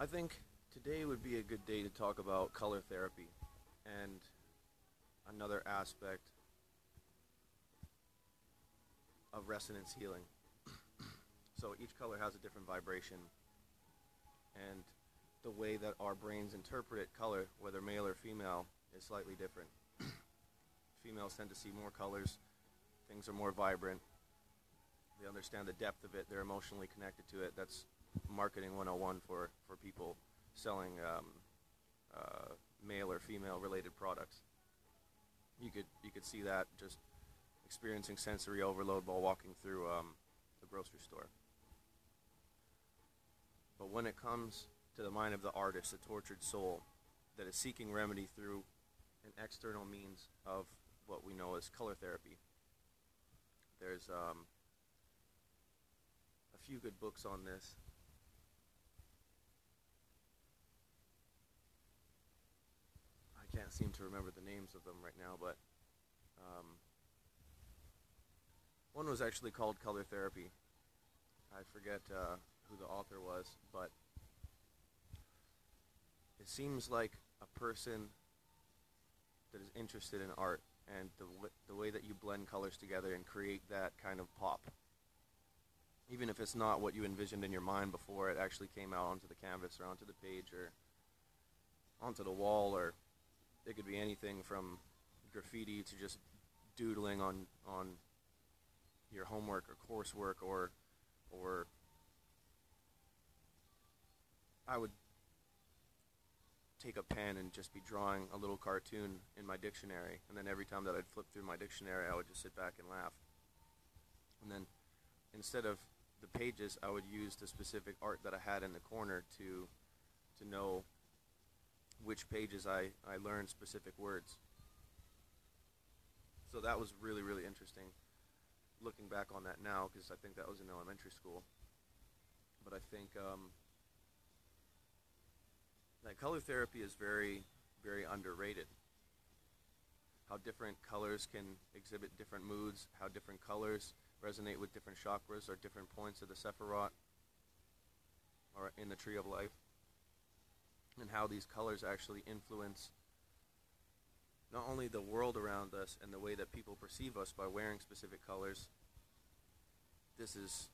I think today would be a good day to talk about color therapy and another aspect of resonance healing. so each color has a different vibration and the way that our brains interpret color, whether male or female, is slightly different. Females tend to see more colors, things are more vibrant, they understand the depth of it, they're emotionally connected to it. That's marketing 101 for, for people selling um, uh, male or female related products. You could you could see that just experiencing sensory overload while walking through um, the grocery store. But when it comes to the mind of the artist, the tortured soul that is seeking remedy through an external means of what we know as color therapy, there's um, a few good books on this. I can't seem to remember the names of them right now, but um, one was actually called Color Therapy. I forget uh, who the author was, but it seems like a person that is interested in art and the, the way that you blend colors together and create that kind of pop. Even if it's not what you envisioned in your mind before it actually came out onto the canvas or onto the page or onto the wall or it could be anything from graffiti to just doodling on on your homework or coursework or or I would take a pen and just be drawing a little cartoon in my dictionary and then every time that I'd flip through my dictionary I would just sit back and laugh. And then instead of the pages I would use the specific art that I had in the corner to to know which pages I, I learned specific words. So that was really, really interesting looking back on that now because I think that was in elementary school. But I think um, that color therapy is very, very underrated. How different colors can exhibit different moods, how different colors resonate with different chakras or different points of the Sephiroth or in the Tree of Life and how these colors actually influence not only the world around us and the way that people perceive us by wearing specific colors. This is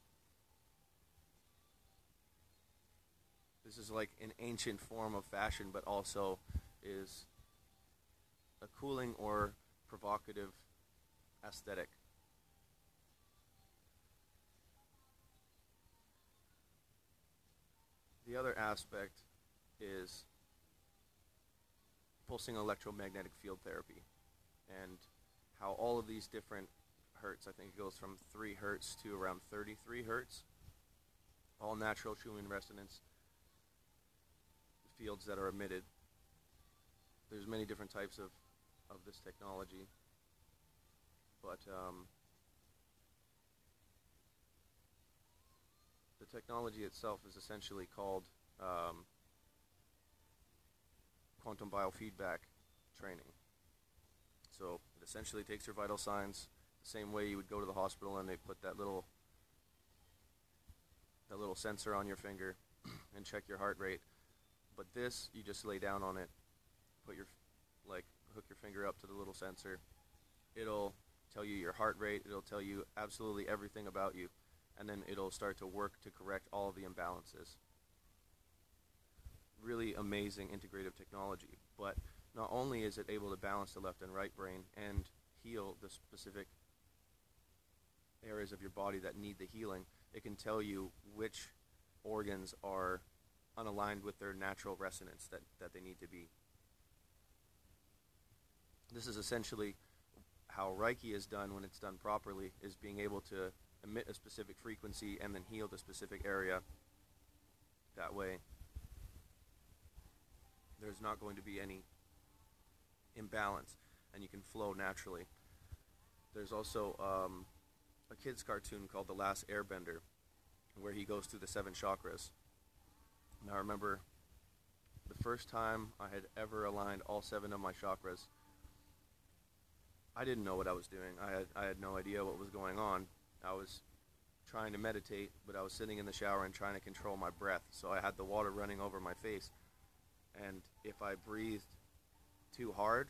this is like an ancient form of fashion, but also is a cooling or provocative aesthetic. The other aspect is pulsing electromagnetic field therapy and how all of these different hertz, I think it goes from 3 hertz to around 33 hertz, all natural Schumann resonance fields that are emitted. There's many different types of, of this technology, but um, the technology itself is essentially called um, quantum biofeedback training. So it essentially takes your vital signs the same way you would go to the hospital and they put that little that little sensor on your finger and check your heart rate. But this, you just lay down on it, put your like hook your finger up to the little sensor. It'll tell you your heart rate. It'll tell you absolutely everything about you, and then it'll start to work to correct all of the imbalances really amazing integrative technology. But not only is it able to balance the left and right brain and heal the specific areas of your body that need the healing, it can tell you which organs are unaligned with their natural resonance that, that they need to be. This is essentially how Reiki is done when it's done properly, is being able to emit a specific frequency and then heal the specific area that way there's not going to be any imbalance and you can flow naturally. There's also um, a kid's cartoon called The Last Airbender where he goes through the seven chakras. Now I remember the first time I had ever aligned all seven of my chakras. I didn't know what I was doing. I had, I had no idea what was going on. I was trying to meditate, but I was sitting in the shower and trying to control my breath. So I had the water running over my face. And if I breathed too hard,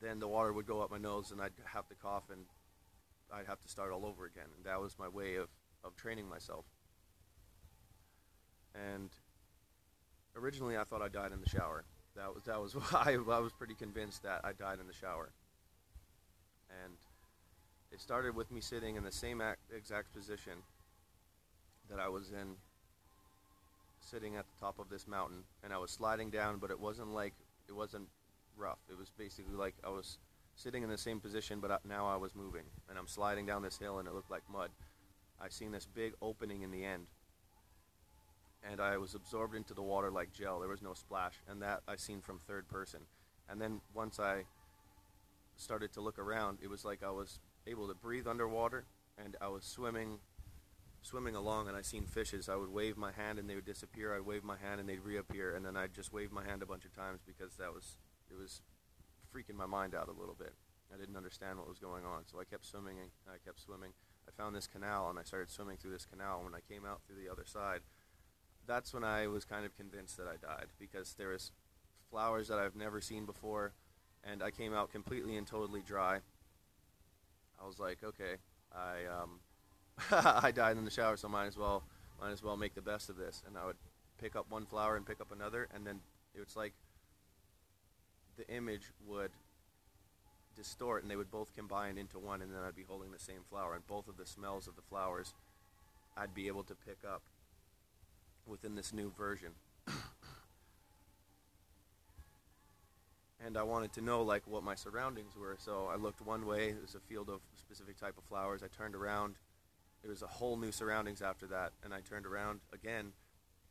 then the water would go up my nose and I'd have to cough and I'd have to start all over again. And that was my way of, of training myself. And originally I thought I died in the shower. That was that was why I was pretty convinced that I died in the shower. And it started with me sitting in the same exact position that I was in sitting at the top of this mountain and I was sliding down but it wasn't like it wasn't rough. It was basically like I was sitting in the same position but now I was moving and I'm sliding down this hill and it looked like mud. I seen this big opening in the end and I was absorbed into the water like gel. There was no splash, and that I seen from third person. And then once I started to look around, it was like I was able to breathe underwater, and I was swimming, swimming along, and I seen fishes. I would wave my hand and they would disappear. I'd wave my hand and they'd reappear, and then I'd just wave my hand a bunch of times because that was it was freaking my mind out a little bit. I didn't understand what was going on, so I kept swimming and I kept swimming. I found this canal and I started swimming through this canal. And when I came out through the other side, that's when I was kind of convinced that I died because there was flowers that I've never seen before, and I came out completely and totally dry. I was like, okay, I um, I died in the shower, so might as well might as well make the best of this. And I would pick up one flower and pick up another, and then it's like the image would distort, and they would both combine into one, and then I'd be holding the same flower, and both of the smells of the flowers I'd be able to pick up within this new version. and I wanted to know like what my surroundings were. So I looked one way, it was a field of specific type of flowers. I turned around, it was a whole new surroundings after that, and I turned around again,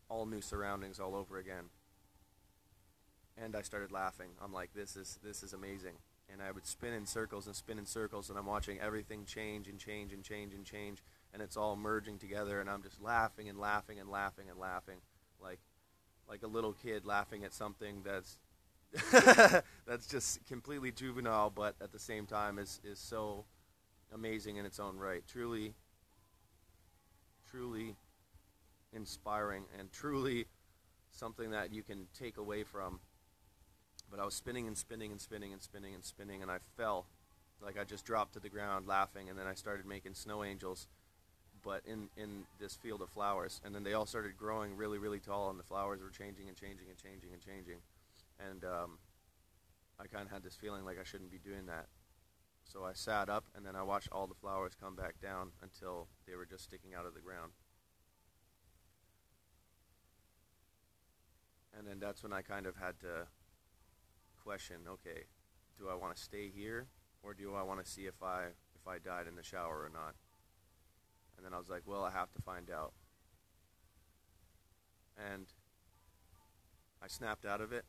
all new surroundings all over again. And I started laughing. I'm like, this is this is amazing. And I would spin in circles and spin in circles, and I'm watching everything change and change and change and change and it's all merging together and I'm just laughing and laughing and laughing and laughing like like a little kid laughing at something that's that's just completely juvenile but at the same time is is so amazing in its own right truly truly inspiring and truly something that you can take away from but I was spinning and spinning and spinning and spinning and spinning and I fell like I just dropped to the ground laughing and then I started making snow angels but in, in this field of flowers. And then they all started growing really, really tall, and the flowers were changing and changing and changing and changing. And um, I kind of had this feeling like I shouldn't be doing that. So I sat up, and then I watched all the flowers come back down until they were just sticking out of the ground. And then that's when I kind of had to question, okay, do I want to stay here, or do I want to see if I if I died in the shower or not? And then I was like, well, I have to find out. And I snapped out of it.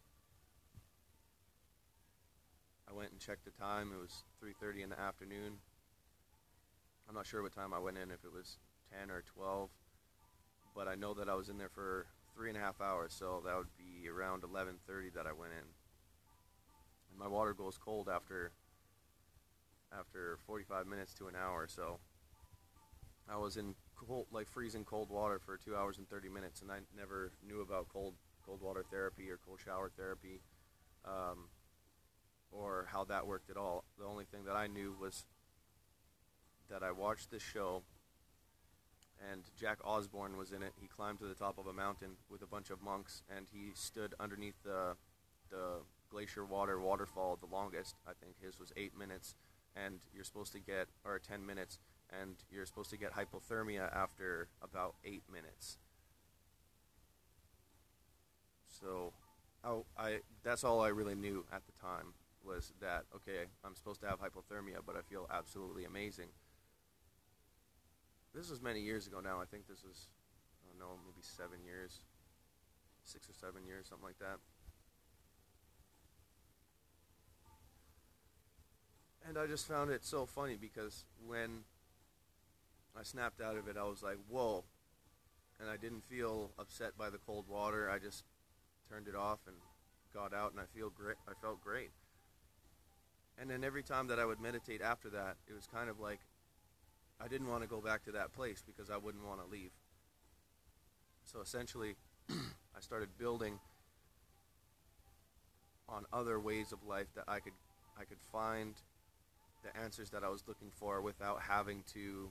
I went and checked the time. It was 3:30 in the afternoon. I'm not sure what time I went in, if it was 10 or 12, but I know that I was in there for three and a half hours, so that would be around 11:30 that I went in. And my water goes cold after after 45 minutes to an hour, so I was in cold, like freezing cold water for two hours and 30 minutes, and I never knew about cold cold water therapy or cold shower therapy, um, or how that worked at all. The only thing that I knew was that I watched this show, and Jack Osbourne was in it. He climbed to the top of a mountain with a bunch of monks, and he stood underneath the the glacier water waterfall the longest. I think his was eight minutes, and you're supposed to get or 10 minutes and you're supposed to get hypothermia after about eight minutes. So, I, I that's all I really knew at the time was that okay, I'm supposed to have hypothermia, but I feel absolutely amazing. This was many years ago now. I think this was I don't know, maybe seven years, six or seven years, something like that. And I just found it so funny because when I snapped out of it. I was like, whoa. And I didn't feel upset by the cold water. I just turned it off and got out and I feel great. I felt great. And then every time that I would meditate after that, it was kind of like I didn't want to go back to that place because I wouldn't want to leave. So essentially, I started building on other ways of life that I could I could find the answers that I was looking for without having to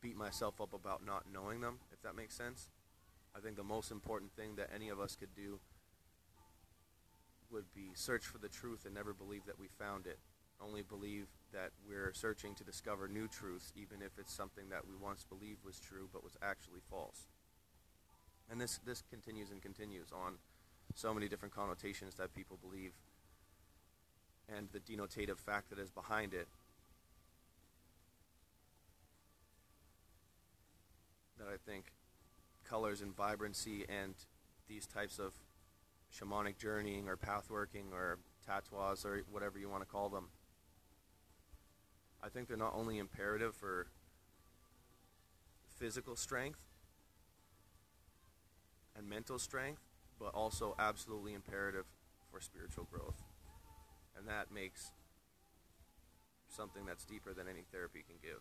beat myself up about not knowing them, if that makes sense. I think the most important thing that any of us could do would be search for the truth and never believe that we found it. Only believe that we're searching to discover new truths, even if it's something that we once believed was true but was actually false. And this, this continues and continues on so many different connotations that people believe and the denotative fact that is behind it that I think colors and vibrancy and these types of shamanic journeying or pathworking or tattoos or whatever you want to call them. I think they're not only imperative for physical strength and mental strength, but also absolutely imperative for spiritual growth. And that makes something that's deeper than any therapy can give.